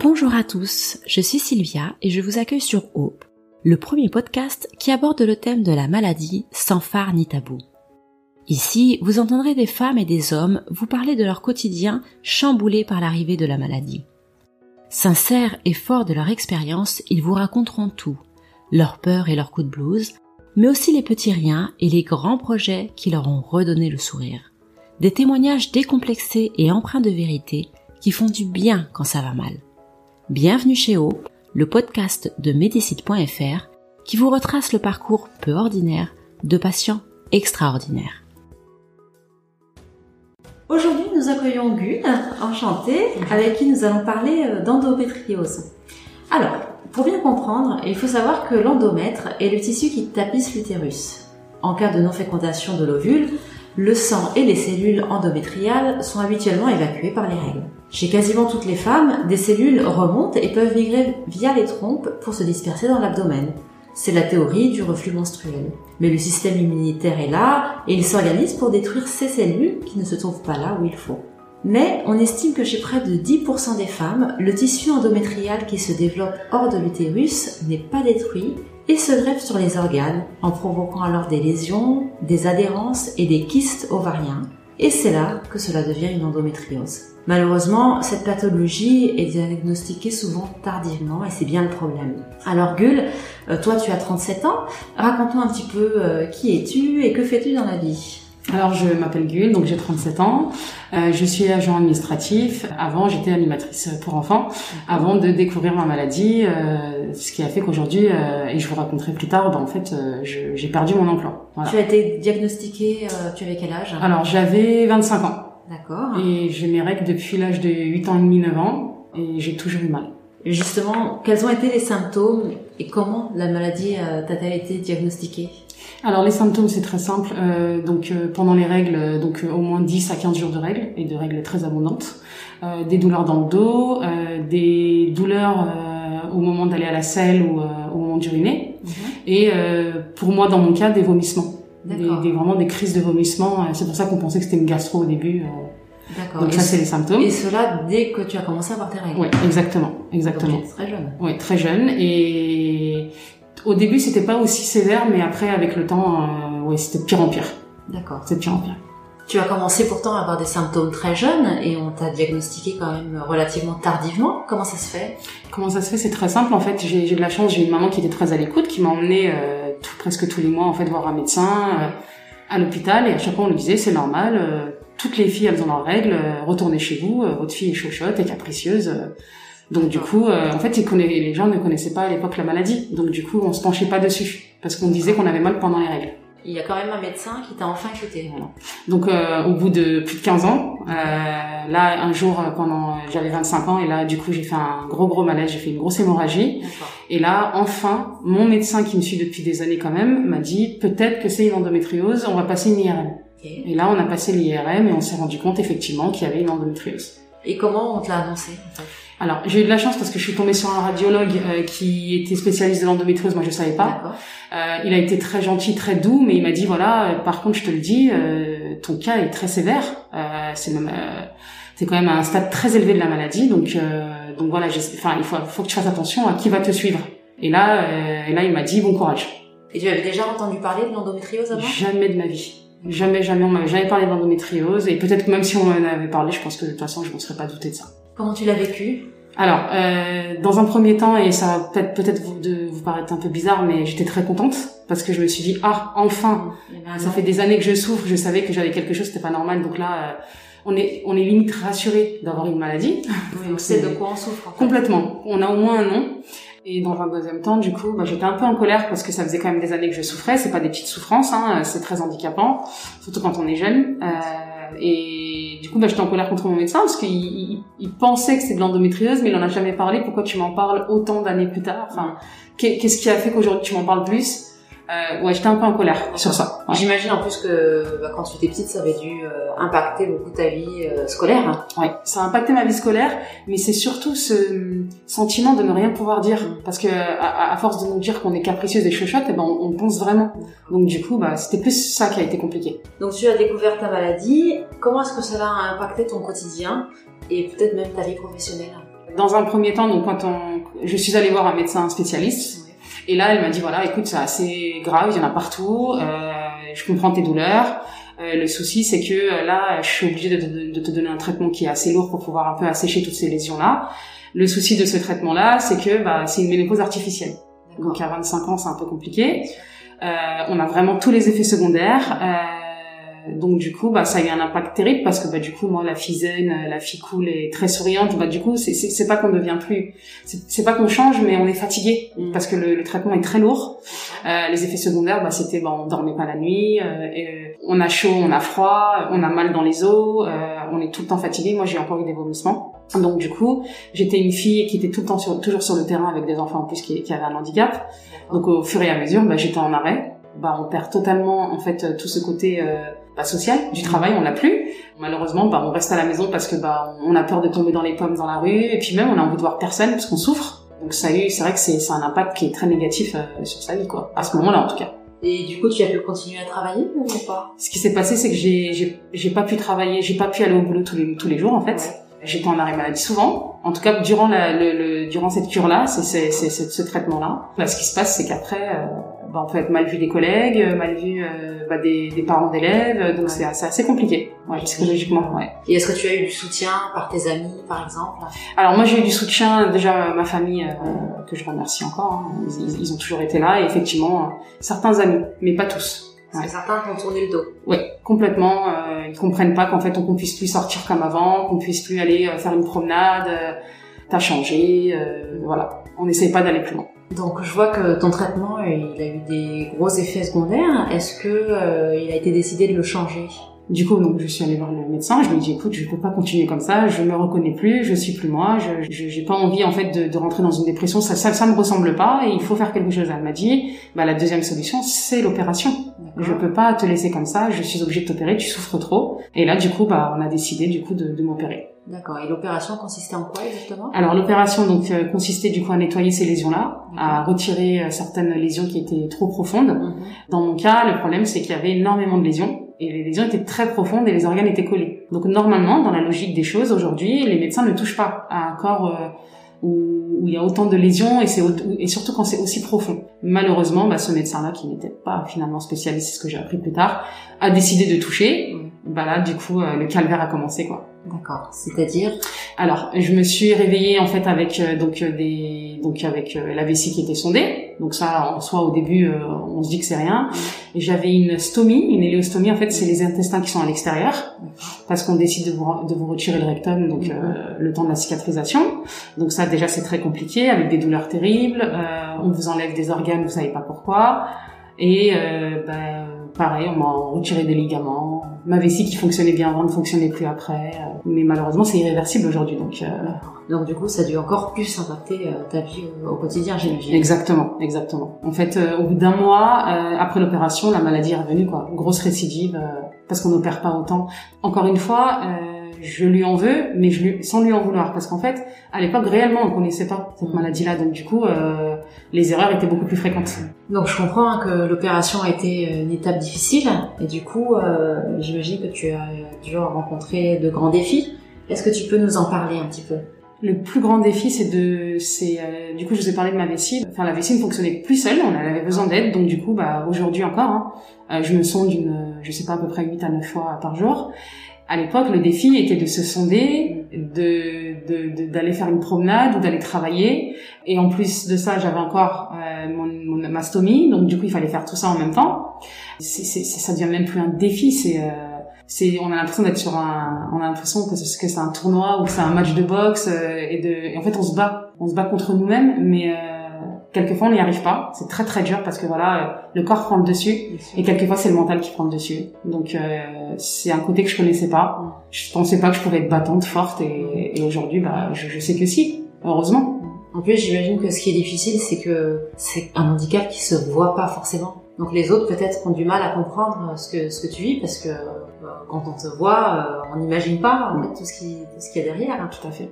Bonjour à tous, je suis Sylvia et je vous accueille sur Hope, le premier podcast qui aborde le thème de la maladie sans phare ni tabou. Ici, vous entendrez des femmes et des hommes vous parler de leur quotidien chamboulé par l'arrivée de la maladie. Sincères et forts de leur expérience, ils vous raconteront tout, leurs peurs et leurs coups de blues, mais aussi les petits riens et les grands projets qui leur ont redonné le sourire. Des témoignages décomplexés et empreints de vérité qui font du bien quand ça va mal. Bienvenue chez O, le podcast de Medicite.fr qui vous retrace le parcours peu ordinaire de patients extraordinaires. Aujourd'hui, nous accueillons Gun, enchantée, avec qui nous allons parler euh, d'endométriose. Alors, pour bien comprendre, il faut savoir que l'endomètre est le tissu qui tapisse l'utérus. En cas de non-fécondation de l'ovule, le sang et les cellules endométriales sont habituellement évacués par les règles. Chez quasiment toutes les femmes, des cellules remontent et peuvent migrer via les trompes pour se disperser dans l'abdomen. C'est la théorie du reflux menstruel. Mais le système immunitaire est là et il s'organise pour détruire ces cellules qui ne se trouvent pas là où il faut. Mais on estime que chez près de 10% des femmes, le tissu endométrial qui se développe hors de l'utérus n'est pas détruit et se greffe sur les organes en provoquant alors des lésions, des adhérences et des kystes ovariens. Et c'est là que cela devient une endométriose. Malheureusement, cette pathologie est diagnostiquée souvent tardivement et c'est bien le problème. Alors Gul, euh, toi tu as 37 ans, raconte-nous un petit peu euh, qui es-tu et que fais-tu dans la vie? Alors je m'appelle Gul, donc j'ai 37 ans. Euh, je suis agent administratif. Avant j'étais animatrice pour enfants, avant de découvrir ma maladie, euh, ce qui a fait qu'aujourd'hui, euh, et je vous raconterai plus tard, ben, en fait euh, j'ai perdu mon emploi. Voilà. Tu as été diagnostiquée, euh, tu avais quel âge? Alors j'avais 25 ans. D'accord. Et j'ai mes règles depuis l'âge de 8 ans et demi, 9 ans, et j'ai toujours eu mal. Justement, quels ont été les symptômes et comment la maladie t'a-t-elle été diagnostiquée? Alors les symptômes c'est très simple. Euh, donc euh, pendant les règles, donc euh, au moins 10 à 15 jours de règles et de règles très abondantes, des douleurs dans le dos, des douleurs au moment d'aller à la selle ou au moment d'uriner, mhm. et pour moi dans mon cas des vomissements, des, des, vraiment des crises de vomissement. C'est pour ça qu'on pensait que c'était une gastro au début. D'accord. Donc ça c'est les symptômes. Et cela dès que tu as commencé à avoir tes règles. Oui, exactement, exactement. Donc, très jeune. Oui, très jeune et au début, c'était pas aussi sévère, mais après, avec le temps, euh, ouais, c'était pire en pire. D'accord. C'est pire en pire. Tu as commencé pourtant à avoir des symptômes très jeunes et on t'a diagnostiqué quand même relativement tardivement. Comment ça se fait? Comment ça se fait? C'est très simple en fait. J'ai de la chance, j'ai une maman qui était très à l'écoute, qui m'a emmené euh, tout, presque tous les mois en fait voir un médecin euh, à l'hôpital et à chaque fois on lui disait c'est normal, euh, toutes les filles elles ont leurs règles, euh, retournez chez vous, votre fille est chochotte et capricieuse. Donc du coup, euh, en fait, les gens ne connaissaient pas à l'époque la maladie. Donc du coup, on se penchait pas dessus parce qu'on disait qu'on avait mal pendant les règles. Il y a quand même un médecin qui t'a enfin écouté. Voilà. Donc euh, au bout de plus de 15 ans, euh, là un jour euh, pendant j'avais 25 ans et là du coup j'ai fait un gros gros malaise, j'ai fait une grosse hémorragie. Et là enfin mon médecin qui me suit depuis des années quand même m'a dit peut-être que c'est une endométriose, on va passer une IRM. Et là on a passé l'IRM et on s'est rendu compte effectivement qu'il y avait une endométriose. Et comment on te l'a annoncé en fait? Alors, j'ai eu de la chance parce que je suis tombée sur un radiologue euh, qui était spécialiste de l'endométriose, moi je savais pas. Euh, il a été très gentil, très doux, mais il m'a dit voilà, euh, par contre je te le dis, ton cas est très sévère. c'est même, c'est quand même à un stade très élevé de la maladie, donc donc voilà, enfin il faut, faut que tu fasses attention à qui va te suivre. Et là, et là il m'a dit bon courage. Et tu avais déjà entendu parler de l'endométriose avant? Jamais de ma vie. Jamais, jamais, on m'avait jamais parlé d'endométriose. Et peut-être que même si on en avait parlé, je pense que de toute façon, je m'en serais pas douté de ça. Comment tu l'as vécu? Alors, euh, dans un premier temps, et ça va peut-être peut-être vous, de vous paraître un peu bizarre, mais j'étais très contente parce que je me suis dit ah enfin, ça fait des années que je souffre, je savais que j'avais quelque chose, c'était pas normal, donc là. Euh, on est, on est limite rassuré d'avoir une maladie. Oui, on sait de quoi on souffre. Complètement. On a au moins un nom. Et dans un deuxième temps, du coup, bah, j'étais un peu en colère parce que ça faisait quand même des années que je souffrais. C'est pas des petites souffrances, hein, c'est très handicapant, surtout quand on est jeune. Euh, et du coup, bah, j'étais en colère contre mon médecin parce qu'il il, il pensait que c'était de l'endométriose, mais il en a jamais parlé. Pourquoi tu m'en parles autant d'années plus tard? Enfin, qu'est-ce qui a fait qu'aujourd'hui tu m'en parles plus? Euh, ouais, j'étais un peu en colère sur ça. J'imagine en plus que bah, quand tu étais petite, ça avait dû euh, impacter beaucoup ta vie euh, scolaire. Ouais, ça a impacté ma vie scolaire, mais c'est surtout ce sentiment de ne rien pouvoir dire, mm. parce que à, à, force de nous dire qu'on est capricieuse et chochotte, eh ben on, on, pense vraiment. Donc du coup, bah c'était plus ça qui a été compliqué. Donc tu as découvert ta maladie. Comment est-ce que cela a impacté ton quotidien et peut-être même ta vie professionnelle? Dans un premier temps, donc quand on, je suis allée voir un médecin spécialiste, et là elle m'a dit voilà, écoute, c'est assez grave, il y en a partout, euh, je comprends tes douleurs. Euh, le souci, c'est que euh, là, je suis obligée de, de, de, te donner un traitement qui est assez lourd pour pouvoir un peu assécher toutes ces lésions-là. Le souci de ce traitement-là, c'est que bah, c'est une ménopause artificielle. Donc à 25 ans, c'est un peu compliqué. Euh, on a vraiment tous les effets secondaires. Euh, donc du coup, bah, ça a eu un impact terrible parce que bah, du coup, moi, la fille zen, euh, la fille cool et très souriante, bah, du coup, c'est, c'est, pas qu'on devient plus, c'est, pas qu'on change, mais on est fatigué mm. parce que le, le, traitement est très lourd. Euh, les effets secondaires, bah, c'était, bah, on dormait pas la nuit, euh, et, on a chaud, on a froid, on a mal dans les os, on est tout le temps fatigué. Moi, j'ai encore eu des vomissements. Donc du coup, j'étais une fille qui était tout le temps sur, toujours sur le terrain avec des enfants en plus qui, qui avaient un handicap. Donc au fur et à mesure, bah, j'étais en arrêt. Bah, on perd totalement en fait tout ce côté euh, bah, social du travail, on l'a plus. Malheureusement, bah, on reste à la maison parce que bah, on a peur de tomber dans les pommes dans la rue et puis même on a envie de voir personne parce qu'on souffre. Donc ça a eu, c'est vrai que c'est, un impact qui est très négatif euh, sur sa vie quoi. À ce moment-là en tout cas. Et du coup, tu as pu continuer à travailler ou pas? Ce qui s'est passé, c'est que j'ai, pas pu travailler, j'ai pas pu aller au boulot tous les tous les jours en fait. J'étais en arrêt maladie souvent. En tout cas, durant la, le, le, durant cette cure-là, c'est, c'est, c'est, ce traitement-là. Bah, ce qui se passe, c'est qu'après, euh, bah, on peut être mal vu des collègues, euh, mal vu euh, bah, des, des, parents d'élèves, donc c'est, assez, compliqué, ouais, psychologiquement. Ouais. Et est-ce que tu as eu du soutien par tes amis, par exemple? Alors moi, j'ai eu du soutien déjà ma famille, euh, que je remercie encore. Hein. Ils, ils, ont toujours été là, et effectivement, certains amis, mais pas tous. Parce que certains t'ont tourné le dos. Oui, complètement. Euh, ils comprennent pas qu'en fait on, puisse plus sortir comme avant, qu'on puisse plus aller euh, faire une promenade. Euh, T'as changé, euh, voilà. On n'essaye pas d'aller plus loin. Donc je vois que ton traitement, il a eu des gros effets secondaires. Est-ce que euh, il a été décidé de le changer? Du coup, donc, je suis allée voir le médecin. Je lui ai dit, écoute, je peux pas continuer comme ça. Je me reconnais plus. Je suis plus moi. Je, j'ai pas envie, en fait, de, de, rentrer dans une dépression. Ça, ça, ça me ressemble pas. Et il faut faire quelque chose. Elle m'a dit, bah, la deuxième solution, c'est l'opération. Je peux pas te laisser comme ça. Je suis obligée de t'opérer. Tu souffres trop. Et là, du coup, bah, on a décidé, du coup, de, de m'opérer. D'accord. Et l'opération consistait en quoi exactement? Alors l'opération donc euh, consistait du coup à nettoyer ces lésions-là, à retirer euh, certaines lésions qui étaient trop profondes. Mhm. Dans mon cas, le problème c'est qu'il y avait énormément de lésions et les lésions étaient très profondes et les organes étaient collés. Donc normalement, dans la logique des choses, aujourd'hui, les médecins ne touchent pas à un corps euh, où, où, il y a autant de lésions et, c'est, et surtout quand c'est aussi profond. Malheureusement, bah, ce médecin-là, qui n'était pas finalement spécialiste, c'est ce que j'ai appris plus tard, a décidé de toucher. Bah là, du coup, euh, le calvaire a commencé, quoi. D'accord. C'est-à-dire Alors, je me suis réveillée en fait avec euh, donc euh, des donc avec la vessie qui était sondée. Donc ça, en soi, au début, on se dit que c'est rien. Et j'avais une stomie, une héliostomie. En fait, c'est les intestins qui sont à l'extérieur, parce qu'on décide de vous de vous retirer le rectum, donc le temps de la cicatrisation. Donc ça, déjà, c'est très compliqué, avec des douleurs terribles. on vous enlève des organes, vous savez pas pourquoi. Et ben pareil, on m'a retiré des ligaments. Ma vessie qui fonctionnait bien avant ne fonctionnait plus après. Mais malheureusement, c'est irréversible aujourd'hui. Donc, euh... donc du coup, ça a dû encore plus impacter euh, ta vie au quotidien, j'imagine. Exactement, exactement. En fait, euh, au bout d'un mois après l'opération, la maladie est revenue, quoi. Grosse récidive, parce qu'on n'opère pas autant. Encore une fois je lui en veux, mais je lui, sans lui en vouloir, parce qu'en fait, à l'époque, réellement, on connaissait pas cette maladie-là, donc du coup, euh, les erreurs étaient beaucoup plus fréquentes. Donc je comprends hein, que l'opération a été une étape difficile, et du coup, euh, j'imagine que tu as dû rencontrer de grands défis. Est-ce que tu peux nous en parler un petit peu? Le plus grand défi, c'est de, c'est, euh, du coup, je vous ai parlé de ma vessie. Enfin, la vessie ne fonctionnait plus seule, on avait besoin d'aide, donc du coup, bah, aujourd'hui encore, hein, euh, je me sonde une, je sais pas, à peu près 8 à 9 fois par jour à l'époque, le défi était de se sonder, de d'aller faire une promenade ou d'aller travailler. Et en plus de ça, j'avais encore euh, mon, mon mastomie, donc du coup, il fallait faire tout ça en même temps. C'est, c'est, ça devient même plus un défi, c'est euh, c'est on a l'impression d'être sur un on a l'impression que c'est, un tournoi ou c'est un match de boxe euh, et de et en fait on se bat on se bat contre nous-mêmes mais euh, quelquefois on n'y arrive pas. C'est très très dur parce que voilà, le corps prend le dessus et quelquefois c'est le mental qui prend le dessus. Donc euh, c'est un côté que je connaissais pas. Je pensais pas que je pouvais être battante, forte et, aujourd'hui bah je, je, sais que si, heureusement. En plus j'imagine que ce qui est difficile c'est que c'est un handicap qui se voit pas forcément. Donc les autres peut-être ont du mal à comprendre ce que ce que tu vis parce que quand on te voit, euh, on n'imagine pas en fait, tout ce qui ce qu'il y a derrière. Hein. Tout à fait.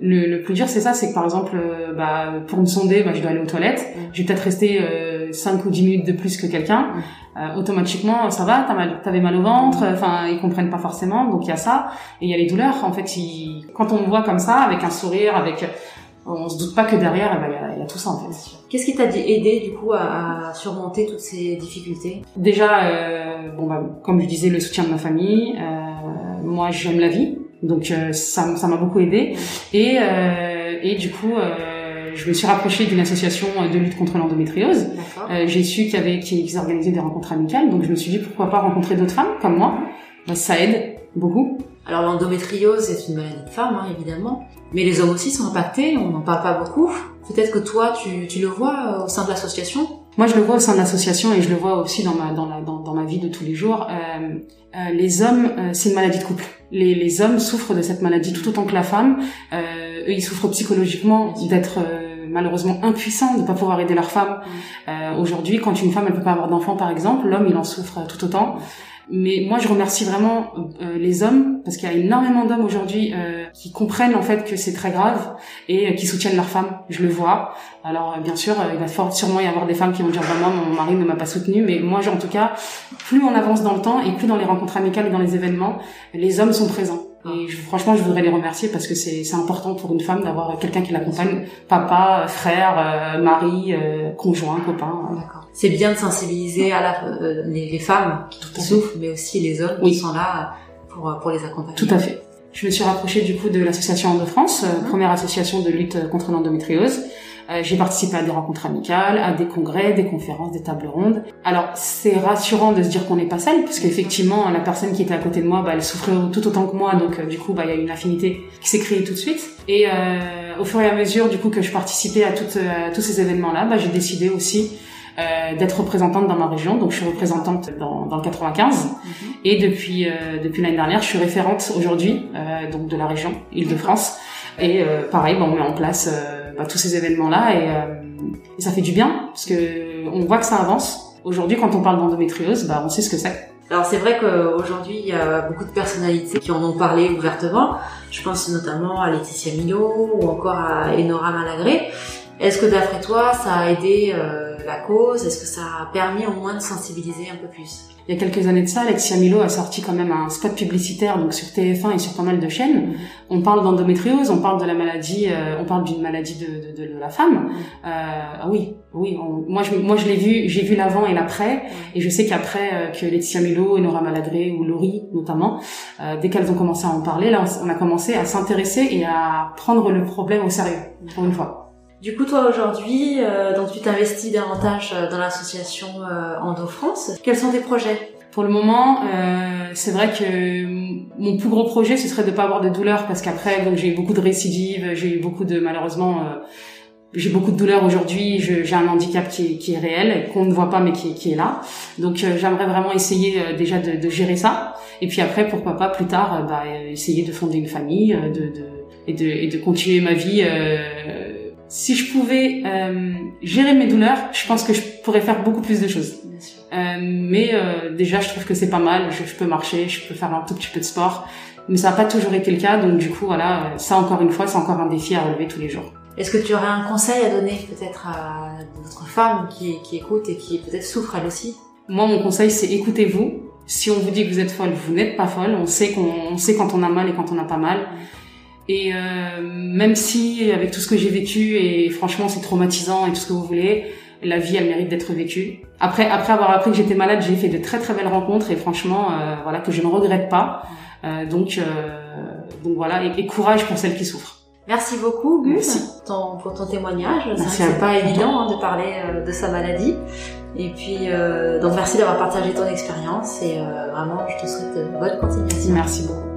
Le, le plus dur, c'est ça, c'est que par exemple, euh, bah, pour me sonder, bah, je dois aller aux toilettes. Je vais peut-être rester 5 ou 10 minutes de plus que quelqu'un, euh, automatiquement ça va, t'as mal, t'avais mal au ventre, enfin ils comprennent pas forcément, donc il y a ça, et il y a les douleurs. En fait, ils, quand on me voit comme ça, avec un sourire, avec on se doute pas que derrière, eh ben, il y, a, y, a tout ça en fait. Qu'est-ce qui t'a aidé du coup à, à, surmonter toutes ces difficultés? Déjà, euh, bon bah, comme je disais, le soutien de ma famille. Euh, moi, j'aime la vie, donc euh, ça, ça m'a beaucoup aidé. Et euh, et du coup. je me suis rapprochée d'une association de lutte contre l'endométriose. j'ai su qu'il y avait qu'ils organisaient des rencontres amicales, donc je me suis dit pourquoi pas rencontrer d'autres femmes comme moi? Bah, ça aide beaucoup. Alors l'endométriose est une maladie de femme, hein, évidemment, mais les hommes aussi sont impactés, on n'en parle pas beaucoup. Peut-être que toi, tu, tu le vois euh, au sein de l'association? Moi, je le vois au sein de l'association et je le vois aussi dans ma, dans, la, dans, dans ma vie de tous les jours. Euh, euh, les hommes, euh, c'est une maladie de couple. Les, les hommes souffrent de cette maladie tout autant que la femme. Euh, eux, ils souffrent psychologiquement d'être malheureusement impuissants, de pas pouvoir aider leur femme. Mm. Aujourd'hui, quand une femme elle peut pas avoir d'enfant, par exemple, l'homme il en souffre tout autant. Mais moi, je remercie vraiment euh, les hommes parce qu'il y a énormément d'hommes aujourd'hui euh, qui comprennent en fait que c'est très grave et euh, qui soutiennent leurs femmes. Je le vois. Alors bien sûr, il va fort sûrement y avoir des femmes qui vont dire bah, mon mari ne m'a pas soutenu, mais moi en tout cas, plus on avance dans le temps et plus dans les rencontres amicales et dans les événements, les hommes sont présents. Et je, franchement, je voudrais les remercier parce que c'est important pour une femme d'avoir quelqu'un qui l'accompagne, papa, frère, mari, conjoint, copain. D'accord. C'est bien de sensibiliser à la, les, les, femmes qui souffrent, mais aussi les hommes qui sont là pour, pour les accompagner. Tout à fait. Je me suis rapprochée du coup de l'association Endo France, mmh. première association de lutte contre l'endométriose. Euh, j'ai participé à des rencontres amicales, à des congrès, des conférences, des tables rondes. Alors c'est rassurant de se dire qu'on n'est pas seul, parce qu'effectivement la personne qui était à côté de moi, bah, elle souffrait tout autant que moi, donc euh, du coup bah, il y a une affinité qui s'est créée tout de suite. Et euh, au fur et à mesure du coup que je participais à, toutes, à tous ces événements-là, bah, j'ai décidé aussi euh, d'être représentante dans ma région. Donc je suis représentante dans, dans le 95 mhm. et depuis euh, depuis l'année dernière, je suis référente aujourd'hui euh, donc de la région Île-de-France. Et euh, pareil, bon, on met en place euh, bah, tous ces événements-là et, et, ça fait du bien parce que on voit que ça avance. Aujourd'hui, quand on parle d'endométriose, bah, on sait ce que c'est. Alors c'est vrai qu'aujourd'hui il y a beaucoup de personnalités qui en ont parlé ouvertement. Je pense notamment à Laetitia Milo ou encore à Enora Malagré. Est-ce que d'après toi ça a aidé euh, la cause? Est-ce que ça a permis au moins de sensibiliser un peu plus? Il y a quelques années de ça, Alexia Milo a sorti quand même un spot publicitaire donc sur TF1 et sur pas mal de chaînes. On parle d'endométriose, on parle de la maladie, euh, on parle d'une maladie de, de, de, la femme. Euh, oui, oui. moi, je, moi, je l'ai vu, j'ai vu l'avant et l'après, et je sais qu'après euh, que Laetitia Milo, Nora Maladré ou Laurie notamment, euh, dès qu'elles ont commencé à en parler, là, on, on a commencé à s'intéresser et à prendre le problème au sérieux pour une fois. Du coup, toi aujourd'hui, euh, donc tu t'investis davantage euh, dans l'association euh, Endo France. Quels sont tes projets? Pour le moment, euh, c'est vrai que mon plus gros projet, ce serait de pas avoir de douleur parce qu'après, donc j'ai eu beaucoup de récidives, j'ai eu beaucoup de malheureusement. Euh, j'ai beaucoup de douleurs aujourd'hui, j'ai un handicap qui est, qui est réel, qu'on ne voit pas mais qui, qui est là. Donc j'aimerais vraiment essayer déjà de, de, gérer ça. Et puis après, pourquoi pas plus tard, bah, essayer de fonder une famille de, de, et, de, et de continuer ma vie si je pouvais euh, gérer mes douleurs, je pense que je pourrais faire beaucoup plus de choses. Euh, mais euh, déjà, je trouve que c'est pas mal. Je, je, peux marcher, je peux faire un tout petit peu de sport, mais ça n'a pas toujours été le cas. Donc du coup, voilà, ça encore une fois, c'est encore un défi à relever tous les jours. Est-ce que tu aurais un conseil à donner peut-être à d'autres femmes qui, qui écoutent et qui peut-être souffrent elles aussi? Moi, mon conseil, c'est écoutez-vous. Si on vous dit que vous êtes folle, vous n'êtes pas folle. On sait qu'on sait quand on a mal et quand on n'a pas mal. Et euh, même si avec tout ce que j'ai vécu et franchement c'est traumatisant et tout ce que vous voulez, la vie elle mérite d'être vécue. Après après avoir appris que j'étais malade, j'ai fait de très très belles rencontres et franchement euh, voilà que je ne regrette pas. Euh, donc donc voilà et, et, courage pour celles qui souffrent. Merci beaucoup Gus ton, pour ton témoignage. C'est pas évident hein, de parler de sa maladie. Et puis donc merci d'avoir partagé ton expérience et vraiment je te souhaite bonne continuation. Merci beaucoup.